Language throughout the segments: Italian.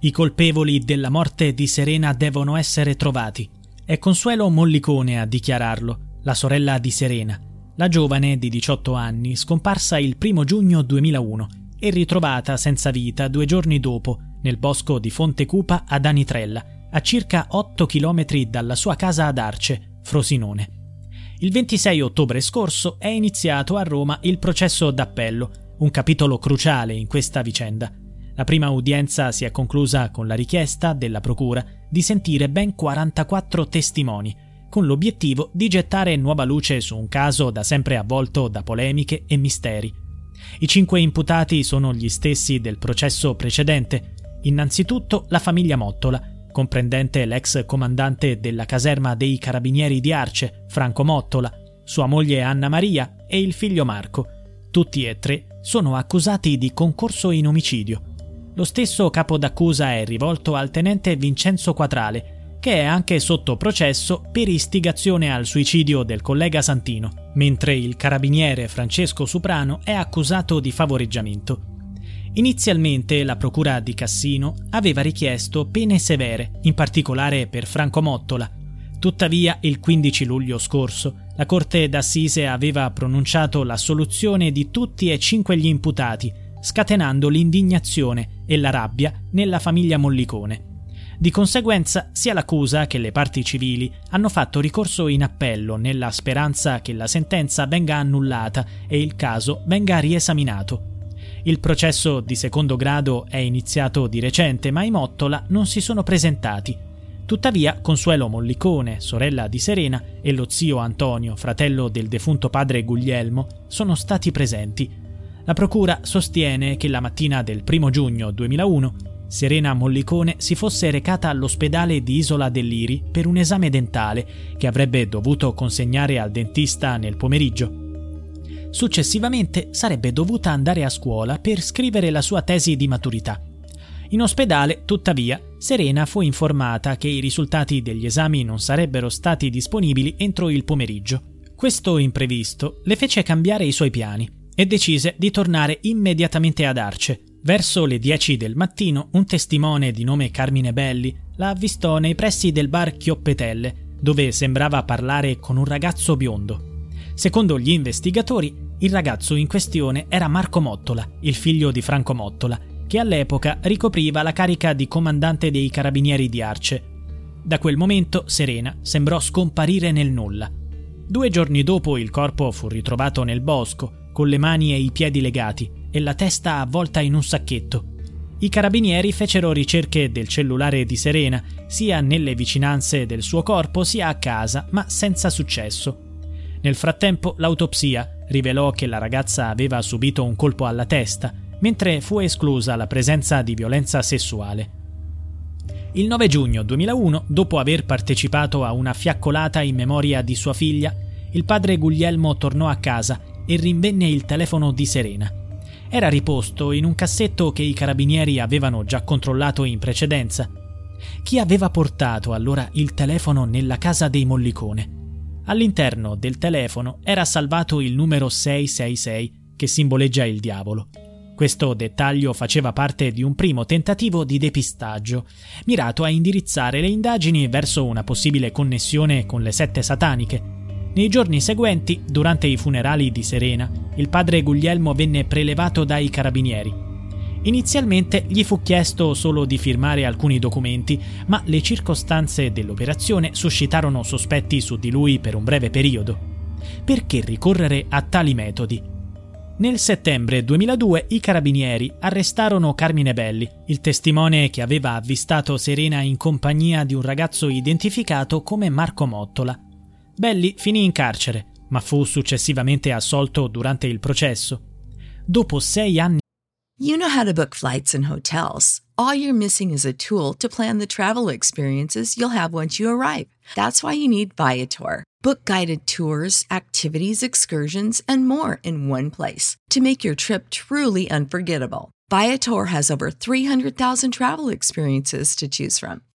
I colpevoli della morte di Serena devono essere trovati. È Consuelo Mollicone a dichiararlo, la sorella di Serena, la giovane di 18 anni, scomparsa il 1 giugno 2001 e ritrovata senza vita due giorni dopo nel bosco di Fonte Cupa ad Anitrella, a circa 8 km dalla sua casa ad Arce, Frosinone. Il 26 ottobre scorso è iniziato a Roma il processo d'appello, un capitolo cruciale in questa vicenda. La prima udienza si è conclusa con la richiesta della Procura di sentire ben 44 testimoni, con l'obiettivo di gettare nuova luce su un caso da sempre avvolto da polemiche e misteri. I cinque imputati sono gli stessi del processo precedente. Innanzitutto la famiglia Mottola, comprendente l'ex comandante della caserma dei carabinieri di Arce, Franco Mottola, sua moglie Anna Maria e il figlio Marco. Tutti e tre sono accusati di concorso in omicidio. Lo stesso capo d'accusa è rivolto al tenente Vincenzo Quatrale, che è anche sotto processo per istigazione al suicidio del collega Santino, mentre il carabiniere Francesco Suprano è accusato di favoreggiamento. Inizialmente la procura di Cassino aveva richiesto pene severe, in particolare per Franco Mottola. Tuttavia, il 15 luglio scorso, la Corte d'Assise aveva pronunciato l'assoluzione di tutti e cinque gli imputati, scatenando l'indignazione e la rabbia nella famiglia Mollicone. Di conseguenza, sia l'accusa che le parti civili hanno fatto ricorso in appello nella speranza che la sentenza venga annullata e il caso venga riesaminato. Il processo di secondo grado è iniziato di recente, ma i Mottola non si sono presentati. Tuttavia, Consuelo Mollicone, sorella di Serena, e lo zio Antonio, fratello del defunto padre Guglielmo, sono stati presenti. La procura sostiene che la mattina del 1 giugno 2001 Serena Mollicone si fosse recata all'ospedale di Isola dell'Iri per un esame dentale che avrebbe dovuto consegnare al dentista nel pomeriggio. Successivamente sarebbe dovuta andare a scuola per scrivere la sua tesi di maturità. In ospedale, tuttavia, Serena fu informata che i risultati degli esami non sarebbero stati disponibili entro il pomeriggio. Questo imprevisto le fece cambiare i suoi piani e decise di tornare immediatamente ad Arce. Verso le 10 del mattino, un testimone di nome Carmine Belli la avvistò nei pressi del bar Chioppetelle, dove sembrava parlare con un ragazzo biondo. Secondo gli investigatori, il ragazzo in questione era Marco Mottola, il figlio di Franco Mottola, che all'epoca ricopriva la carica di comandante dei carabinieri di Arce. Da quel momento Serena sembrò scomparire nel nulla. Due giorni dopo il corpo fu ritrovato nel bosco, con le mani e i piedi legati e la testa avvolta in un sacchetto. I carabinieri fecero ricerche del cellulare di Serena, sia nelle vicinanze del suo corpo sia a casa, ma senza successo. Nel frattempo l'autopsia rivelò che la ragazza aveva subito un colpo alla testa, mentre fu esclusa la presenza di violenza sessuale. Il 9 giugno 2001, dopo aver partecipato a una fiaccolata in memoria di sua figlia, il padre Guglielmo tornò a casa e rinvenne il telefono di Serena. Era riposto in un cassetto che i carabinieri avevano già controllato in precedenza. Chi aveva portato allora il telefono nella casa dei Mollicone? All'interno del telefono era salvato il numero 666 che simboleggia il diavolo. Questo dettaglio faceva parte di un primo tentativo di depistaggio, mirato a indirizzare le indagini verso una possibile connessione con le sette sataniche. Nei giorni seguenti, durante i funerali di Serena, il padre Guglielmo venne prelevato dai carabinieri. Inizialmente gli fu chiesto solo di firmare alcuni documenti, ma le circostanze dell'operazione suscitarono sospetti su di lui per un breve periodo. Perché ricorrere a tali metodi? Nel settembre 2002 i carabinieri arrestarono Carmine Belli, il testimone che aveva avvistato Serena in compagnia di un ragazzo identificato come Marco Mottola. Belli finì in carcere, ma fu successivamente assolto durante il processo. Dopo sei anni You know how to book flights and hotels. All you're missing is a tool to plan the travel experiences you'll have once you arrive. That's why you need Viator. Book guided tours, activities, excursions, and more in one place to make your trip truly unforgettable. Viator has over 300,000 travel experiences to choose from.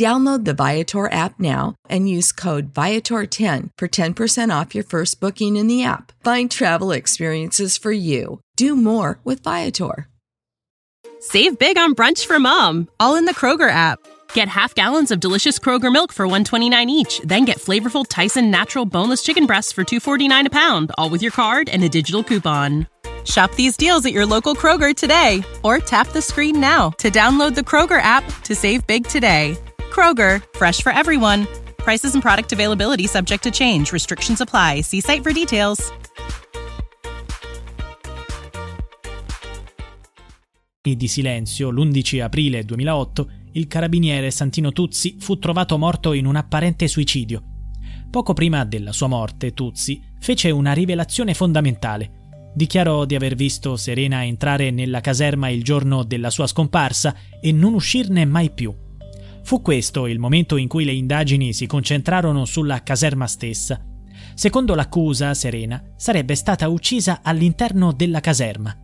Download the Viator app now and use code Viator10 for 10% off your first booking in the app. Find travel experiences for you. Do more with Viator. Save big on brunch for mom, all in the Kroger app. Get half gallons of delicious Kroger milk for 129 each, then get flavorful Tyson natural boneless chicken breasts for 249 a pound, all with your card and a digital coupon. Shop these deals at your local Kroger today or tap the screen now to download the Kroger app to save big today. Kroger, fresh for everyone. Prices and product availability subject to change. Restrictions apply. See site for details. di silenzio, l'11 aprile 2008, il carabiniere Santino Tuzzi fu trovato morto in un apparente suicidio. Poco prima della sua morte, Tuzzi fece una rivelazione fondamentale. Dichiarò di aver visto Serena entrare nella caserma il giorno della sua scomparsa e non uscirne mai più. Fu questo il momento in cui le indagini si concentrarono sulla caserma stessa. Secondo l'accusa, Serena sarebbe stata uccisa all'interno della caserma.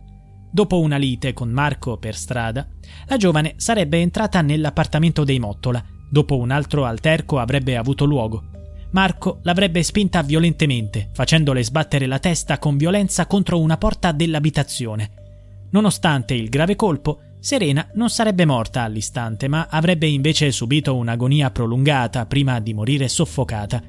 Dopo una lite con Marco per strada, la giovane sarebbe entrata nell'appartamento dei Mottola. Dopo un altro alterco avrebbe avuto luogo. Marco l'avrebbe spinta violentemente, facendole sbattere la testa con violenza contro una porta dell'abitazione. Nonostante il grave colpo, Serena non sarebbe morta all'istante, ma avrebbe invece subito un'agonia prolungata prima di morire soffocata.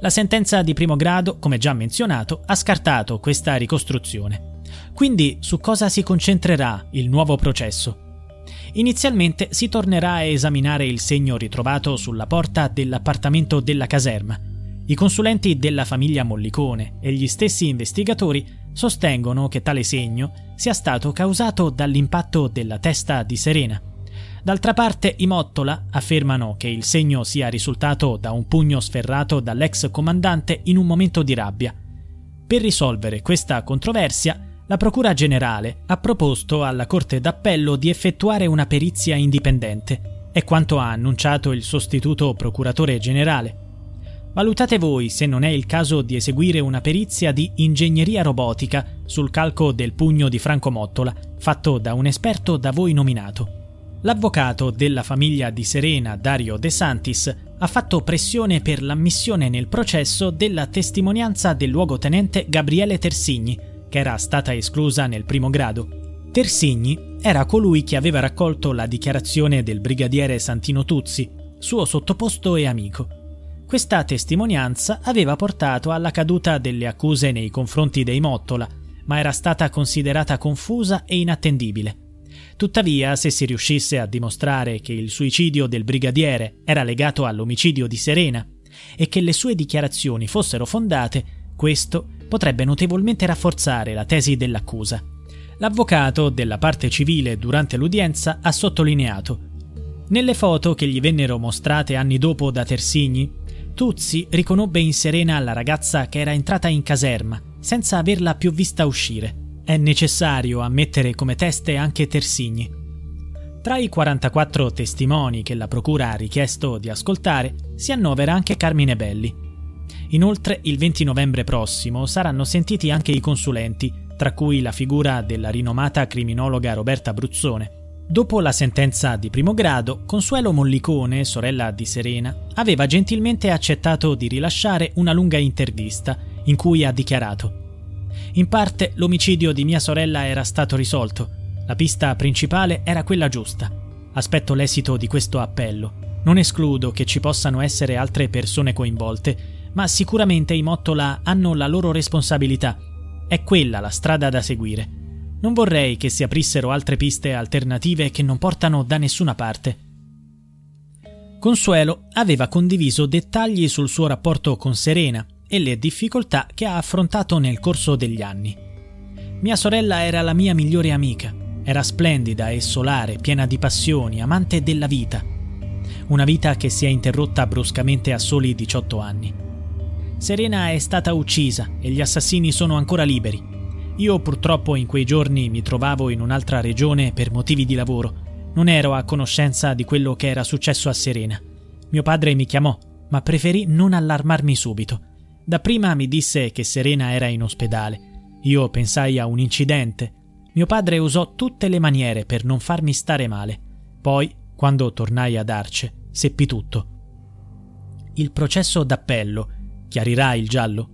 La sentenza di primo grado, come già menzionato, ha scartato questa ricostruzione. Quindi su cosa si concentrerà il nuovo processo? Inizialmente si tornerà a esaminare il segno ritrovato sulla porta dell'appartamento della caserma. I consulenti della famiglia Mollicone e gli stessi investigatori sostengono che tale segno sia stato causato dall'impatto della testa di Serena. D'altra parte i Mottola affermano che il segno sia risultato da un pugno sferrato dall'ex comandante in un momento di rabbia. Per risolvere questa controversia, la Procura Generale ha proposto alla Corte d'Appello di effettuare una perizia indipendente. È quanto ha annunciato il sostituto Procuratore Generale. Valutate voi se non è il caso di eseguire una perizia di ingegneria robotica sul calco del pugno di Franco Mottola, fatto da un esperto da voi nominato. L'avvocato della famiglia di Serena, Dario De Santis, ha fatto pressione per l'ammissione nel processo della testimonianza del luogotenente Gabriele Tersigni, che era stata esclusa nel primo grado. Tersigni era colui che aveva raccolto la dichiarazione del brigadiere Santino Tuzzi, suo sottoposto e amico. Questa testimonianza aveva portato alla caduta delle accuse nei confronti dei Mottola, ma era stata considerata confusa e inattendibile. Tuttavia, se si riuscisse a dimostrare che il suicidio del brigadiere era legato all'omicidio di Serena e che le sue dichiarazioni fossero fondate, questo potrebbe notevolmente rafforzare la tesi dell'accusa. L'avvocato della parte civile durante l'udienza ha sottolineato nelle foto che gli vennero mostrate anni dopo da Tersigni, Tuzzi riconobbe in Serena la ragazza che era entrata in caserma, senza averla più vista uscire. È necessario ammettere come teste anche Tersigni. Tra i 44 testimoni che la Procura ha richiesto di ascoltare si annovera anche Carmine Belli. Inoltre, il 20 novembre prossimo saranno sentiti anche i consulenti, tra cui la figura della rinomata criminologa Roberta Bruzzone. Dopo la sentenza di primo grado, Consuelo Mollicone, sorella di Serena, aveva gentilmente accettato di rilasciare una lunga intervista in cui ha dichiarato In parte l'omicidio di mia sorella era stato risolto, la pista principale era quella giusta. Aspetto l'esito di questo appello. Non escludo che ci possano essere altre persone coinvolte, ma sicuramente i Mottola hanno la loro responsabilità. È quella la strada da seguire non vorrei che si aprissero altre piste alternative che non portano da nessuna parte. Consuelo aveva condiviso dettagli sul suo rapporto con Serena e le difficoltà che ha affrontato nel corso degli anni. Mia sorella era la mia migliore amica, era splendida e solare, piena di passioni, amante della vita. Una vita che si è interrotta bruscamente a soli 18 anni. Serena è stata uccisa e gli assassini sono ancora liberi. Io purtroppo in quei giorni mi trovavo in un'altra regione per motivi di lavoro. Non ero a conoscenza di quello che era successo a Serena. Mio padre mi chiamò, ma preferì non allarmarmi subito. Dapprima mi disse che Serena era in ospedale. Io pensai a un incidente. Mio padre usò tutte le maniere per non farmi stare male. Poi, quando tornai ad Arce, seppi tutto. Il processo d'appello chiarirà il giallo?